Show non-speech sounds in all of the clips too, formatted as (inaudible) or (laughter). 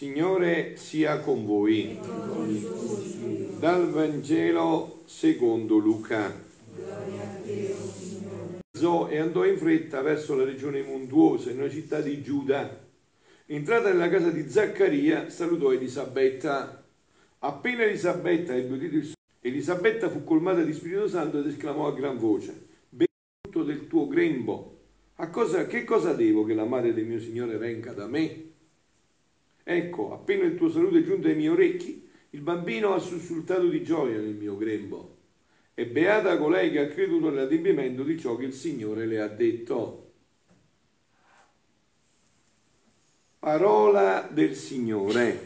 Signore sia con voi. Dal Vangelo secondo Luca. E andò in fretta verso la regione montuosa, in una città di Giuda. Entrata nella casa di Zaccaria, salutò Elisabetta. Appena Elisabetta ebbe udito il suo, Elisabetta fu colmata di Spirito Santo ed esclamò a gran voce: Benedetto del tuo grembo. A cosa, che cosa devo che la madre del mio Signore venga da me? Ecco, appena il tuo saluto è giunto ai miei orecchi, il bambino ha sussultato di gioia nel mio grembo. E beata colei che ha creduto nell'adempimento di ciò che il Signore le ha detto. Parola del Signore.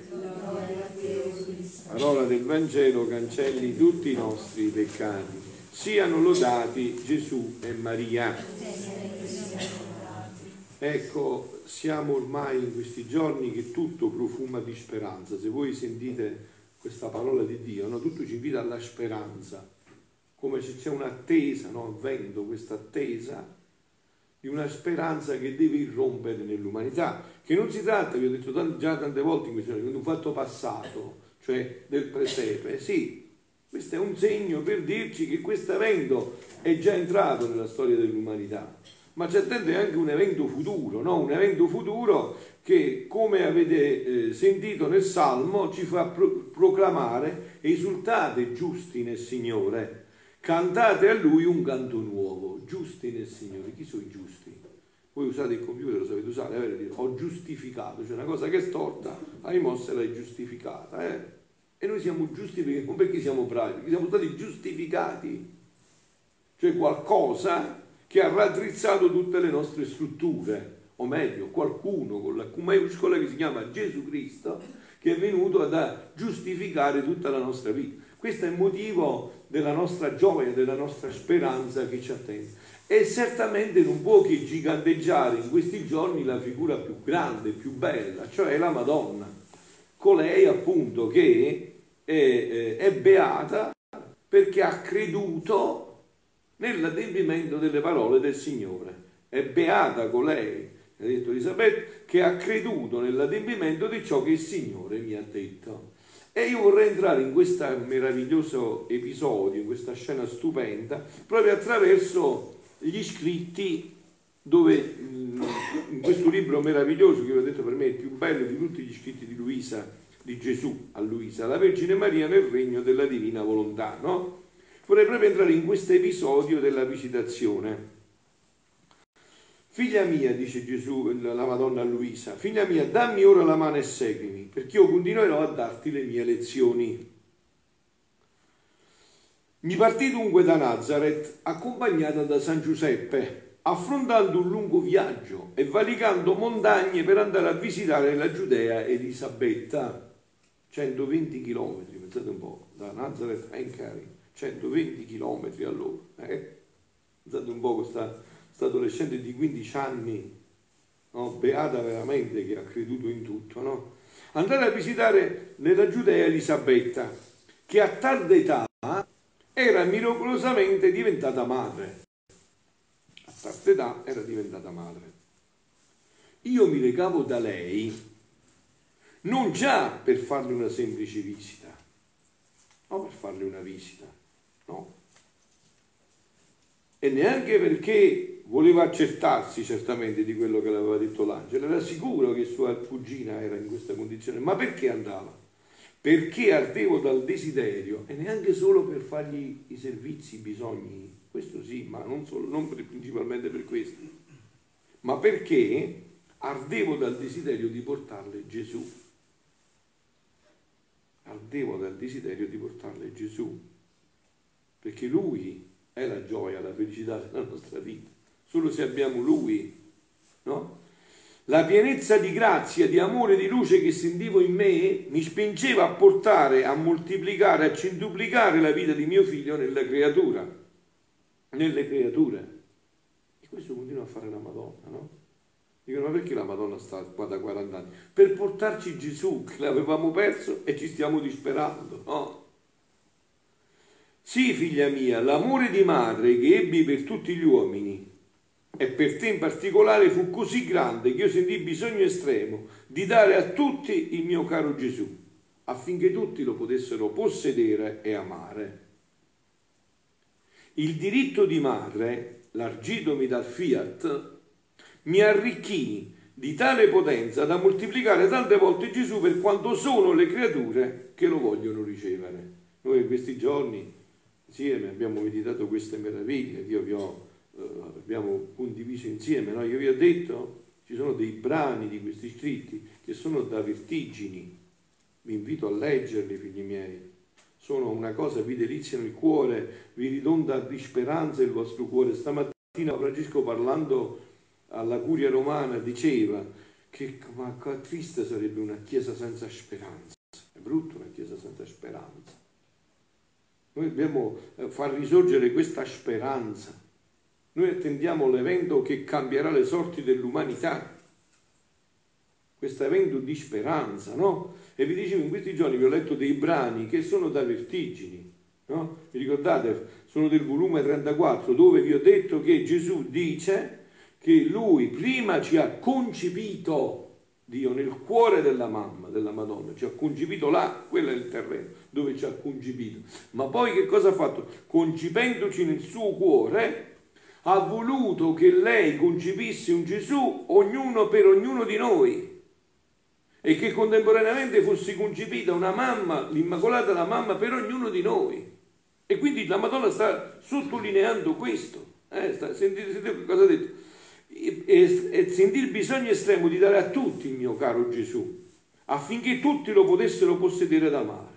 Parola del Vangelo cancelli tutti i nostri peccati. Siano lodati Gesù e Maria. Ecco, siamo ormai in questi giorni che tutto profuma di speranza. Se voi sentite questa parola di Dio, no? tutto ci invita alla speranza, come se c'è un'attesa, no? avvento questa attesa di una speranza che deve irrompere nell'umanità, che non si tratta, vi ho detto già tante volte in questi giorni, di un fatto passato, cioè del presepe, sì, questo è un segno per dirci che questo evento è già entrato nella storia dell'umanità ma c'è attende anche un evento futuro, no? un evento futuro che, come avete eh, sentito nel Salmo, ci fa pro- proclamare esultate giusti nel Signore, cantate a Lui un canto nuovo, giusti nel Signore. Chi sono i giusti? Voi usate il computer, lo sapete usare, dire, ho giustificato, cioè una cosa che è storta, hai mossa l'hai giustificata. Eh? E noi siamo giusti perché, non perché siamo bravi, perché siamo stati giustificati. Cioè qualcosa che ha raddrizzato tutte le nostre strutture, o meglio, qualcuno con la Q maiuscola che si chiama Gesù Cristo, che è venuto a giustificare tutta la nostra vita. Questo è il motivo della nostra gioia, della nostra speranza che ci attende. E certamente non può che giganteggiare in questi giorni la figura più grande, più bella, cioè la Madonna, colei appunto che è, è, è beata perché ha creduto nell'adempimento delle parole del Signore. È beata colei, ha detto Elisabetta, che ha creduto nell'adempimento di ciò che il Signore mi ha detto. E io vorrei entrare in questo meraviglioso episodio, in questa scena stupenda, proprio attraverso gli scritti dove in questo libro meraviglioso che vi ho detto per me è il più bello di tutti gli scritti di Luisa, di Gesù a Luisa, la Vergine Maria nel regno della divina volontà, no? Vorrei proprio entrare in questo episodio della visitazione. Figlia mia, dice Gesù, la Madonna Luisa, figlia mia, dammi ora la mano e seguimi, perché io continuerò a darti le mie lezioni. Mi partì dunque da Nazareth, accompagnata da San Giuseppe, affrontando un lungo viaggio e valicando montagne per andare a visitare la Giudea Elisabetta. 120 km, pensate un po', da Nazareth a Encari. 120 km all'ora. Eh? Pensate un po' questa, questa adolescente di 15 anni, no? beata veramente che ha creduto in tutto. No? Andare a visitare nella Giudea Elisabetta, che a tarda età era miracolosamente diventata madre. A tarda età era diventata madre. Io mi recavo da lei non già per farle una semplice visita, ma per farle una visita No. E neanche perché voleva accertarsi certamente di quello che le aveva detto l'angelo, era sicuro che sua cugina era in questa condizione, ma perché andava? Perché ardevo dal desiderio e neanche solo per fargli i servizi, i bisogni, questo sì, ma non, solo, non principalmente per questo, ma perché ardevo dal desiderio di portarle Gesù. Ardevo dal desiderio di portarle Gesù perché Lui è la gioia, la felicità della nostra vita. Solo se abbiamo Lui, no? La pienezza di grazia, di amore, di luce che sentivo in me mi spingeva a portare, a moltiplicare, a centuplicare la vita di mio figlio nella creatura, nelle creature. E questo continua a fare la Madonna, no? Dicono, ma perché la Madonna sta qua da 40 anni? Per portarci Gesù, che l'avevamo perso e ci stiamo disperando, no? Sì, figlia mia, l'amore di madre che ebbi per tutti gli uomini e per te in particolare fu così grande che io sentii bisogno estremo di dare a tutti il mio caro Gesù, affinché tutti lo potessero possedere e amare. Il diritto di madre, largitomi dal fiat, mi arricchì di tale potenza da moltiplicare tante volte Gesù per quanto sono le creature che lo vogliono ricevere. Noi in questi giorni insieme abbiamo meditato queste meraviglie che vi ho eh, abbiamo condiviso insieme, no? io vi ho detto, ci sono dei brani di questi scritti che sono da vertigini, vi invito a leggerli figli miei, sono una cosa, vi deliziano il cuore, vi ridonda di speranza il vostro cuore. Stamattina Francesco parlando alla curia romana diceva che ma triste sarebbe una chiesa senza speranza, è brutto una chiesa senza speranza. Noi dobbiamo eh, far risorgere questa speranza noi attendiamo l'evento che cambierà le sorti dell'umanità. Questo evento di speranza, no? E vi dicevo, in questi giorni vi ho letto dei brani che sono da vertigini, no? Vi ricordate? Sono del volume 34, dove vi ho detto che Gesù dice che lui prima ci ha concepito, Dio, nel cuore della mamma, della Madonna, ci ha concepito là, quello è il terreno dove ci ha concepito. Ma poi che cosa ha fatto? Concependoci nel suo cuore, ha voluto che lei concepisse un Gesù ognuno per ognuno di noi e che contemporaneamente fosse concepita una mamma, l'Immacolata la mamma per ognuno di noi. E quindi la Madonna sta sottolineando questo. Eh, sta, sentite, sentite cosa ha detto? E, e, sentì il bisogno estremo di dare a tutti il mio caro Gesù, affinché tutti lo potessero possedere ed amare.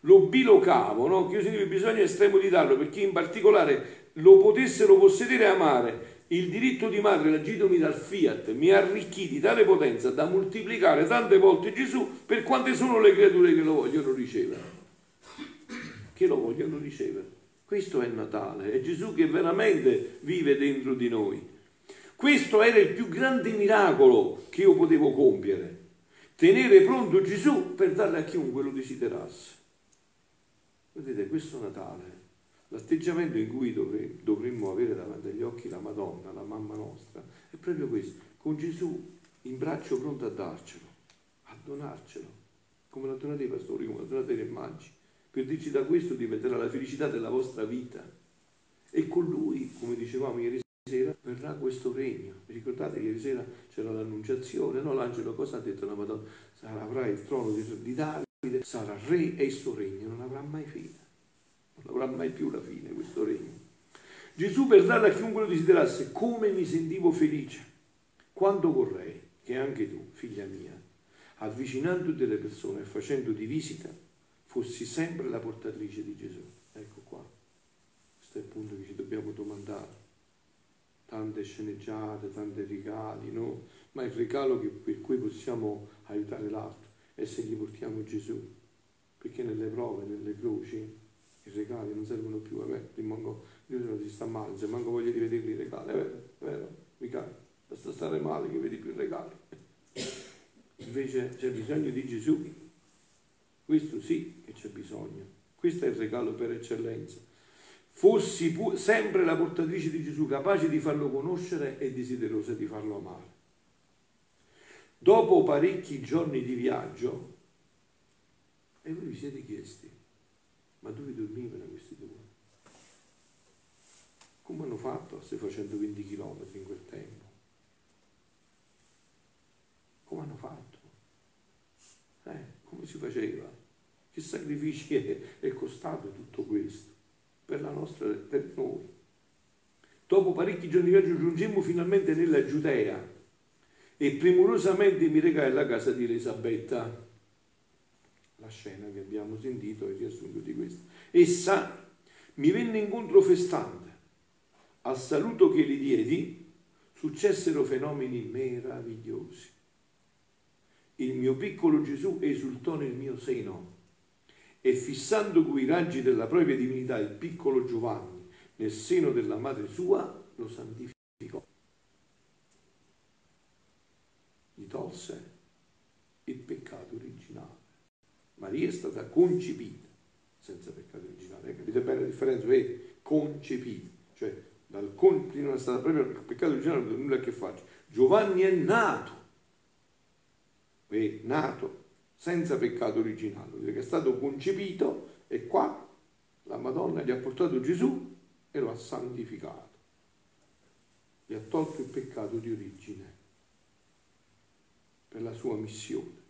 Lo bilocavo, no? che io sentivo il bisogno estremo di darlo, perché in particolare lo potessero possedere e amare. Il diritto di madre l'agitomi dal fiat mi arricchì di tale potenza da moltiplicare tante volte Gesù per quante sono le creature che lo vogliono ricevere. Che lo vogliono ricevere. Questo è Natale, è Gesù che veramente vive dentro di noi. Questo era il più grande miracolo che io potevo compiere. Tenere pronto Gesù per darle a chiunque lo desiderasse. Vedete, questo Natale L'atteggiamento in cui dovremmo avere davanti agli occhi la Madonna, la mamma nostra, è proprio questo, con Gesù in braccio pronto a darcelo, a donarcelo, come l'ha donato i pastori, come l'ha donato i re maggi, per dirci da questo diventerà la felicità della vostra vita. E con lui, come dicevamo ieri sera, verrà questo regno. Vi ricordate che ieri sera c'era l'annunciazione, no? L'angelo cosa ha detto la Madonna? Sarà, avrà il trono di Davide, sarà re e il suo regno non avrà mai fine non avrà mai più la fine questo regno. Gesù per dare a chiunque lo desiderasse come mi sentivo felice quando vorrei che anche tu, figlia mia, avvicinandoti alle persone e facendoti visita, fossi sempre la portatrice di Gesù. Ecco qua, questo è il punto che ci dobbiamo domandare. Tante sceneggiate, tanti regali, no? Ma il regalo che, per cui possiamo aiutare l'altro è se gli portiamo Gesù, perché nelle prove, nelle croci, i regali non servono più, vabbè, rimango, io si sta male, se manco voglio di vederli i regali, è vero, è vero, mica, basta stare male che vedi più i regali. Invece c'è bisogno di Gesù, questo sì che c'è bisogno, questo è il regalo per eccellenza. Fossi sempre la portatrice di Gesù, capace di farlo conoscere e desiderosa di farlo amare. Dopo parecchi giorni di viaggio, e voi vi siete chiesti, ma dove dormivano questi due? Come hanno fatto a stare facendo 20 km in quel tempo? Come hanno fatto? Eh, come si faceva? Che sacrifici (laughs) è, è costato tutto questo per nostra, per noi? Dopo parecchi giorni di viaggio giungemmo finalmente nella Giudea e premurosamente mi regai alla casa di Elisabetta la scena che abbiamo sentito è il riassunto di questo. Essa mi venne incontro festante. Al saluto che gli diedi successero fenomeni meravigliosi. Il mio piccolo Gesù esultò nel mio seno e fissando coi raggi della propria divinità il piccolo Giovanni nel seno della madre sua, lo santificò. Gli tolse il peccato originale. Maria è stata concepita senza peccato originale. Eh, capite bene la differenza? È concepita, cioè dal compito non è stato proprio il peccato originale non ha nulla a che fare. Giovanni è nato, è nato senza peccato originale, che è stato concepito e qua la Madonna gli ha portato Gesù e lo ha santificato, gli ha tolto il peccato di origine per la sua missione.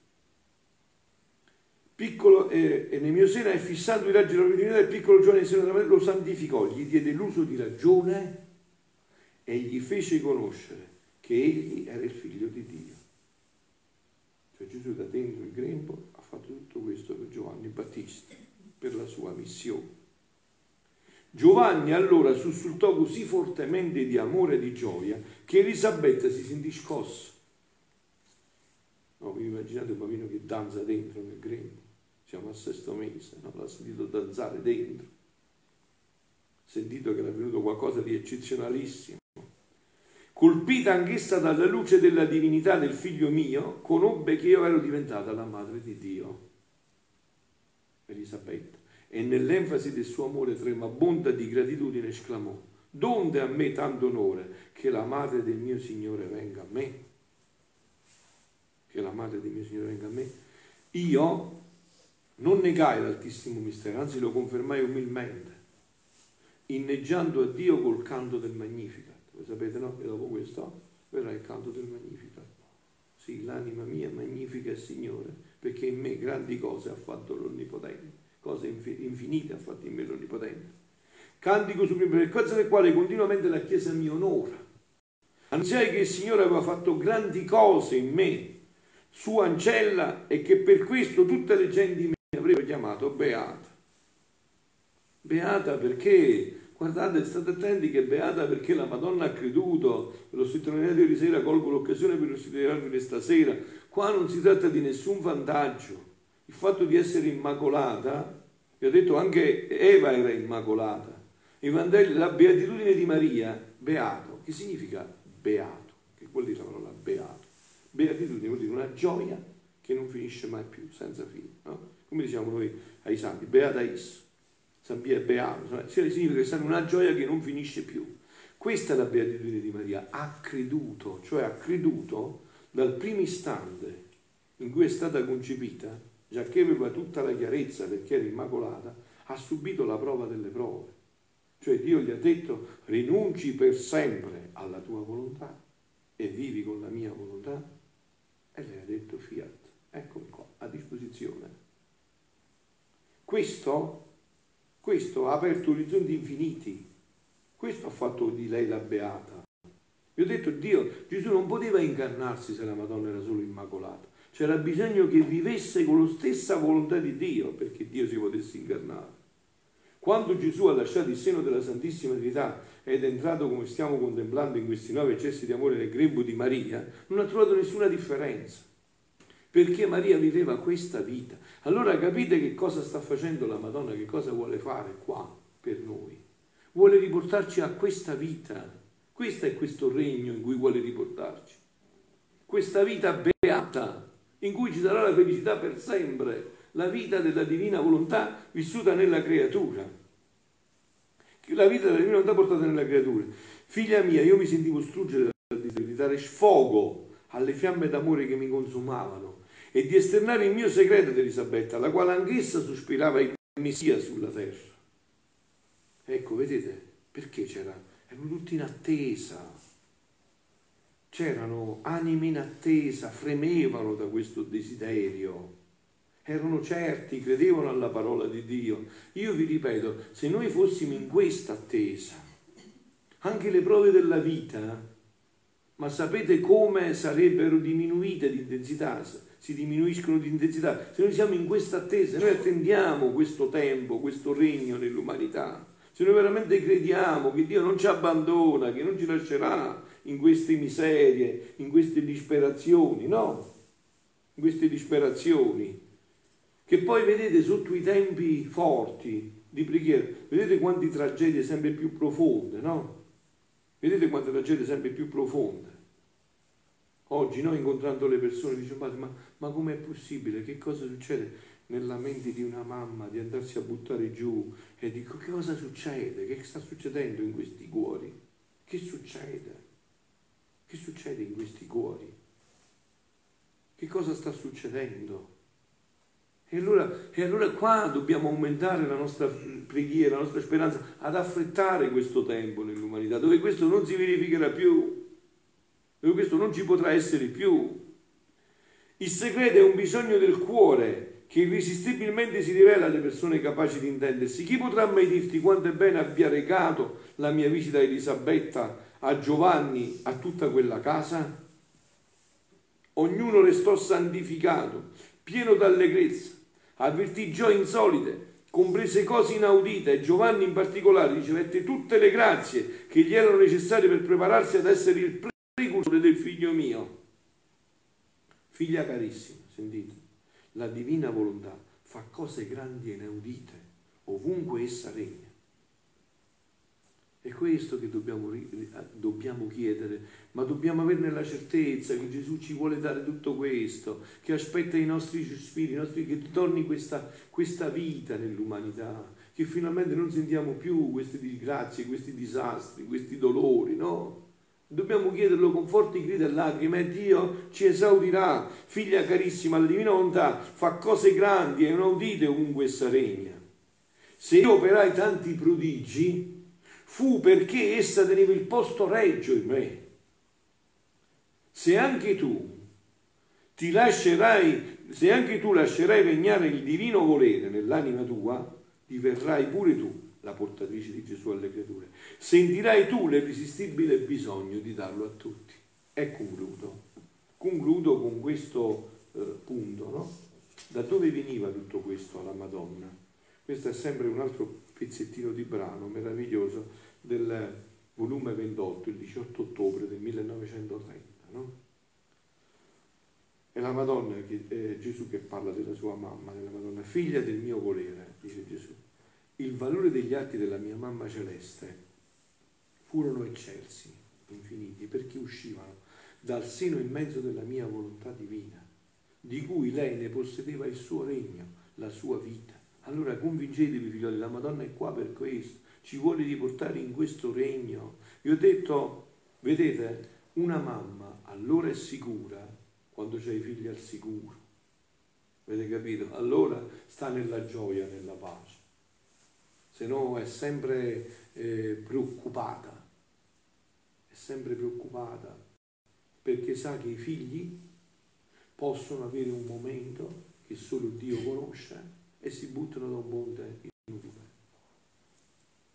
Piccolo, eh, e nel mio seno è fissato i raggi della divinità, il piccolo giovane in seno della madre lo santificò, gli diede l'uso di ragione e gli fece conoscere che egli era il figlio di Dio. Cioè Gesù da dentro il grembo ha fatto tutto questo per Giovanni Battista, per la sua missione. Giovanni allora sussultò così fortemente di amore e di gioia che Elisabetta si sentì scossa. No, vi immaginate un bambino che danza dentro nel grembo? Siamo al sesto mese, no? l'ha sentito danzare dentro. Sentito che era venuto qualcosa di eccezionalissimo. Colpita anch'essa dalla luce della divinità del figlio mio, conobbe che io ero diventata la madre di Dio. Elisabetta e nell'enfasi del suo amore tremabonda di gratitudine esclamò, donde a me tanto onore che la madre del mio Signore venga a me? Che la madre del mio Signore venga a me? Io non negai l'altissimo mistero, anzi lo confermai umilmente, inneggiando a Dio col canto del Magnificat. Voi sapete, no? E dopo questo verrà il canto del Magnificat. Sì, l'anima mia magnifica il Signore, perché in me grandi cose ha fatto l'Onnipotente cose infinite ha fatto in me l'Onnipotente. Cantico sublime per causa del quale continuamente la Chiesa mi onora. Anziché che il Signore aveva fatto grandi cose in me, sua ancella, e che per questo tutte le genti mi avrebbero chiamato beata. Beata perché, guardate, state attenti che beata perché la Madonna ha creduto, ve scritto nella di sera, colgo l'occasione per considerarvi stasera, qua non si tratta di nessun vantaggio il fatto di essere immacolata, vi ho detto anche Eva era immacolata, i Vangeli, la beatitudine di Maria, beato, che significa beato? Che vuol dire la parola beato? Beatitudine vuol dire una gioia che non finisce mai più, senza fine. No? Come diciamo noi ai santi, beata is, San Pio è beato, significa che è una gioia che non finisce più. Questa è la beatitudine di Maria, ha creduto, cioè ha creduto dal primo istante in cui è stata concepita già che aveva tutta la chiarezza perché era immacolata, ha subito la prova delle prove. Cioè Dio gli ha detto rinunci per sempre alla tua volontà e vivi con la mia volontà. E lei ha detto fiat, eccomi qua, a disposizione. Questo, questo ha aperto orizzonti infiniti. Questo ha fatto di lei la beata. Vi ho detto Dio, Gesù non poteva incarnarsi se la Madonna era solo immacolata. C'era bisogno che vivesse con la stessa volontà di Dio perché Dio si potesse incarnare. Quando Gesù ha lasciato il seno della Santissima Trinità ed è entrato, come stiamo contemplando, in questi nove eccessi di amore nel grembo di Maria, non ha trovato nessuna differenza, perché Maria viveva questa vita. Allora capite che cosa sta facendo la Madonna, che cosa vuole fare qua per noi. Vuole riportarci a questa vita. Questo è questo regno in cui vuole riportarci. Questa vita beata in cui ci sarà la felicità per sempre, la vita della divina volontà vissuta nella creatura. La vita della divina volontà portata nella creatura. Figlia mia, io mi sentivo struggere dal desiderio di dare sfogo alle fiamme d'amore che mi consumavano e di esternare il mio segreto ad Elisabetta, la quale anch'essa sospirava il Messia sulla terra. Ecco, vedete, perché c'era? Erano tutti in attesa c'erano anime in attesa, fremevano da questo desiderio, erano certi, credevano alla parola di Dio. Io vi ripeto, se noi fossimo in questa attesa, anche le prove della vita, ma sapete come sarebbero diminuite di intensità? Si diminuiscono di intensità. Se noi siamo in questa attesa, noi attendiamo questo tempo, questo regno nell'umanità, se noi veramente crediamo che Dio non ci abbandona, che non ci lascerà, in queste miserie, in queste disperazioni, no? In queste disperazioni. Che poi vedete sotto i tempi forti di preghiera, vedete quante tragedie sempre più profonde, no? Vedete quante tragedie sempre più profonde. Oggi noi incontrando le persone diciamo, ma, ma com'è possibile? Che cosa succede nella mente di una mamma di andarsi a buttare giù? E dico, che cosa succede? Che sta succedendo in questi cuori? Che succede? Che succede in questi cuori? Che cosa sta succedendo? E allora, e allora qua dobbiamo aumentare la nostra preghiera, la nostra speranza ad affrettare questo tempo nell'umanità, dove questo non si verificherà più, dove questo non ci potrà essere più. Il segreto è un bisogno del cuore che irresistibilmente si rivela alle persone capaci di intendersi. Chi potrà mai dirti quanto è bene abbia recato la mia visita a Elisabetta, a Giovanni, a tutta quella casa? Ognuno restò santificato, pieno d'allegrezza, avvertì gioie insolite, comprese cose inaudite e Giovanni in particolare ricevette tutte le grazie che gli erano necessarie per prepararsi ad essere il precursore del figlio mio. Figlia carissima, sentite, la divina volontà fa cose grandi e inaudite ovunque essa regna. È questo che dobbiamo, dobbiamo, chiedere, ma dobbiamo averne la certezza che Gesù ci vuole dare tutto questo, che aspetta i nostri spiriti, i nostri, che torni questa, questa vita nell'umanità, che finalmente non sentiamo più queste disgrazie, questi disastri, questi dolori, no? Dobbiamo chiederlo con forti grida e lacrime e Dio ci esaudirà. Figlia carissima, la divina volontà fa cose grandi e inaudite ovunque essa regna. Se io operai tanti prodigi, fu perché essa teneva il posto reggio in me. Se anche tu ti lascerai, se anche tu lascerai regnare il divino volere nell'anima tua, diverrai pure tu la portatrice di Gesù alle creature. Sentirai tu l'irresistibile bisogno di darlo a tutti. E concludo. Concludo con questo eh, punto, no? Da dove veniva tutto questo alla Madonna? Questo è sempre un altro pezzettino di brano meraviglioso del volume 28, il 18 ottobre del 1930. No? È la Madonna, che, è Gesù che parla della sua mamma, della Madonna, figlia del mio volere, dice Gesù. Il valore degli atti della mia mamma celeste furono eccelsi, infiniti, perché uscivano dal seno immenso della mia volontà divina, di cui lei ne possedeva il suo regno, la sua vita allora convincetevi, figlioli, la Madonna è qua per questo, ci vuole riportare in questo regno. Vi ho detto, vedete, una mamma allora è sicura quando c'è i figli al sicuro. Avete capito? Allora sta nella gioia, nella pace. Se no è sempre eh, preoccupata. È sempre preoccupata perché sa che i figli possono avere un momento che solo Dio conosce e si buttano da un ponte in nube.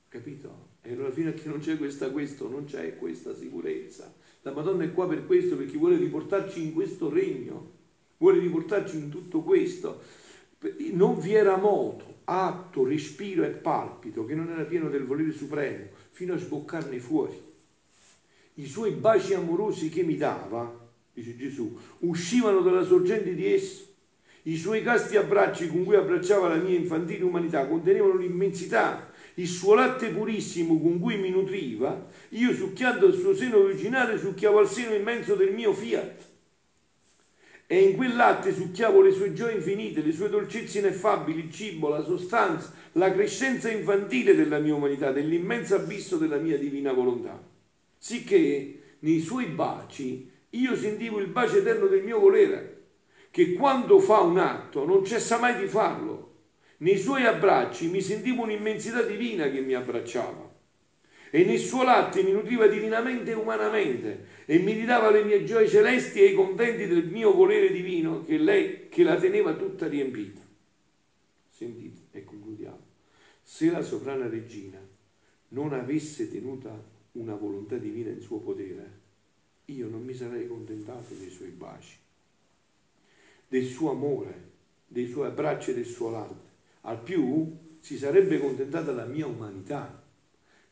Capito? E allora fino a che non c'è questa, questo, non c'è questa sicurezza. La Madonna è qua per questo, perché vuole riportarci in questo regno, vuole riportarci in tutto questo. Non vi era moto, atto, respiro e palpito che non era pieno del volere supremo, fino a sboccarne fuori. I suoi baci amorosi che mi dava, dice Gesù, uscivano dalla sorgente di esso i suoi casti abbracci con cui abbracciava la mia infantile umanità contenevano l'immensità, il suo latte purissimo con cui mi nutriva, io succhiando il suo seno originale succhiavo al seno immenso del mio fiat. E in quel latte succhiavo le sue gioie infinite, le sue dolcezze ineffabili, il cibo, la sostanza, la crescenza infantile della mia umanità, dell'immenso abisso della mia divina volontà. Sicché nei suoi baci io sentivo il bacio eterno del mio volere che quando fa un atto non cessa mai di farlo. Nei suoi abbracci mi sentivo un'immensità divina che mi abbracciava e nel suo latte mi nutriva divinamente e umanamente e mi ridava le mie gioie celesti e i contenti del mio volere divino che lei che la teneva tutta riempita. Sentite e concludiamo. Se la sovrana regina non avesse tenuta una volontà divina in suo potere, io non mi sarei contentato dei suoi baci del suo amore, dei suoi abbracci e del suo latte. Al più si sarebbe contentata la mia umanità,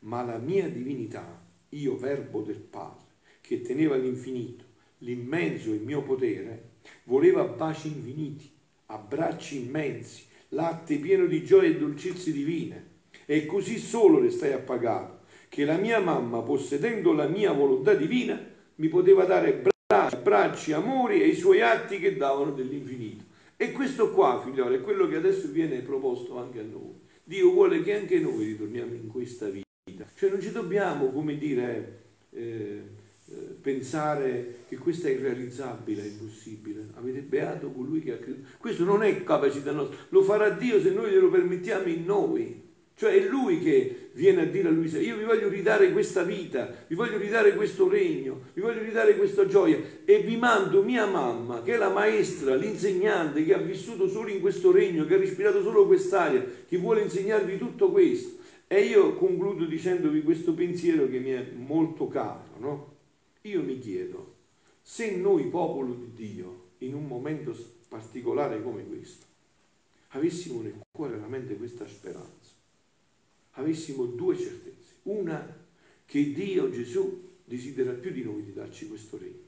ma la mia divinità, io verbo del Padre, che teneva l'infinito, l'immenso il mio potere, voleva baci infiniti, abbracci immensi, latte pieno di gioia e dolcezze divine. E così solo restai appagato, che la mia mamma, possedendo la mia volontà divina, mi poteva dare abbracci, amori e i suoi atti che davano dell'infinito. E questo qua, figliolo, è quello che adesso viene proposto anche a noi. Dio vuole che anche noi ritorniamo in questa vita. Cioè non ci dobbiamo, come dire, eh, eh, pensare che questo è irrealizzabile, è impossibile. Avete beato colui che ha creduto. Questo non è capacità nostra, lo farà Dio se noi glielo permettiamo in noi. Cioè è lui che viene a dire a Luisa, io vi voglio ridare questa vita, vi voglio ridare questo regno, vi voglio ridare questa gioia e vi mando mia mamma, che è la maestra, l'insegnante, che ha vissuto solo in questo regno, che ha respirato solo quest'aria, che vuole insegnarvi tutto questo. E io concludo dicendovi questo pensiero che mi è molto caro, no? Io mi chiedo, se noi popolo di Dio, in un momento particolare come questo, avessimo nel cuore veramente questa speranza, avessimo due certezze. Una, che Dio Gesù desidera più di noi di darci questo regno,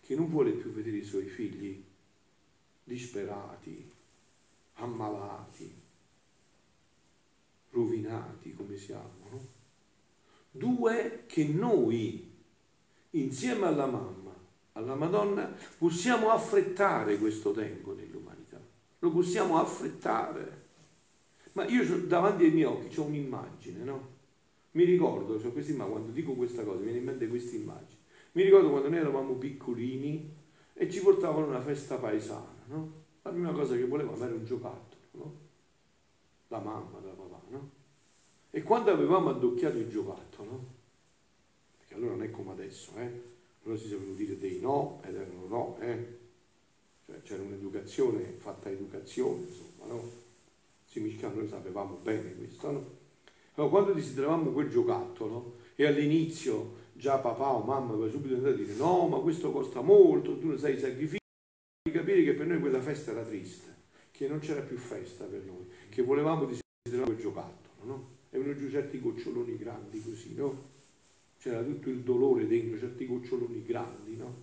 che non vuole più vedere i suoi figli disperati, ammalati, rovinati come siamo. No? Due, che noi, insieme alla mamma, alla Madonna, possiamo affrettare questo tempo nell'umanità. Lo possiamo affrettare. Ma io davanti ai miei occhi ho un'immagine, no? Mi ricordo, cioè questa immagine, quando dico questa cosa, mi viene in mente questa immagine. Mi ricordo quando noi eravamo piccolini e ci portavano a una festa paesana, no? La prima cosa che volevamo era un giocattolo, no? La mamma, la papà, no? E quando avevamo addocchiato il giocattolo, perché allora non è come adesso, eh? Allora si sapevano dire dei no ed erano no, eh? Cioè c'era un'educazione fatta educazione, insomma, no? Si mischiava, noi sapevamo bene questo, no? Allora, quando desideriamo quel giocattolo e all'inizio già papà o mamma aveva subito andato a dire no, ma questo costa molto, tu ne sai i sacrifici, di capire che per noi quella festa era triste, che non c'era più festa per noi, che volevamo desiderare quel giocattolo, no? E venivano giù certi goccioloni grandi così, no? C'era tutto il dolore dentro, certi goccioloni grandi, no?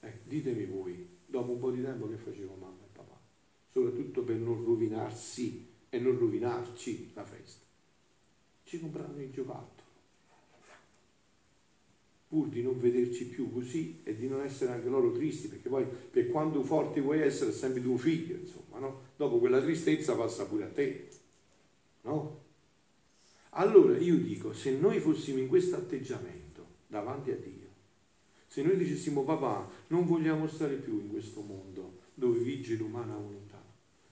Eh, ditemi voi, dopo un po' di tempo che facevo mamma? Soprattutto per non rovinarsi e non rovinarci la festa. Ci compravano il giocattolo, pur di non vederci più così e di non essere anche loro tristi, perché poi per quanto forte vuoi essere è sempre tuo figlio, insomma, no? Dopo quella tristezza passa pure a te, no? Allora io dico, se noi fossimo in questo atteggiamento davanti a Dio, se noi dicessimo papà, non vogliamo stare più in questo mondo dove vige l'umana volontà,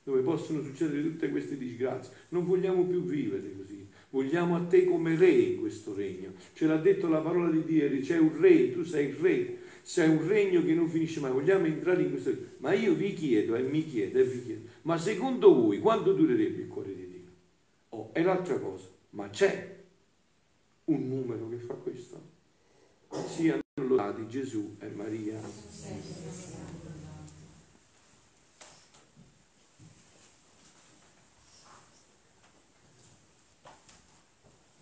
dove possono succedere tutte queste disgrazie. Non vogliamo più vivere così, vogliamo a te come re in questo regno. Ce l'ha detto la parola di Dio, c'è un re, tu sei il re, sei un regno che non finisce mai, vogliamo entrare in questo regno. Ma io vi chiedo e mi chiedo e vi chiedo, ma secondo voi quanto durerebbe il cuore di Dio? Oh, è l'altra cosa, ma c'è un numero che fa questo? Siano lodati Gesù e Maria.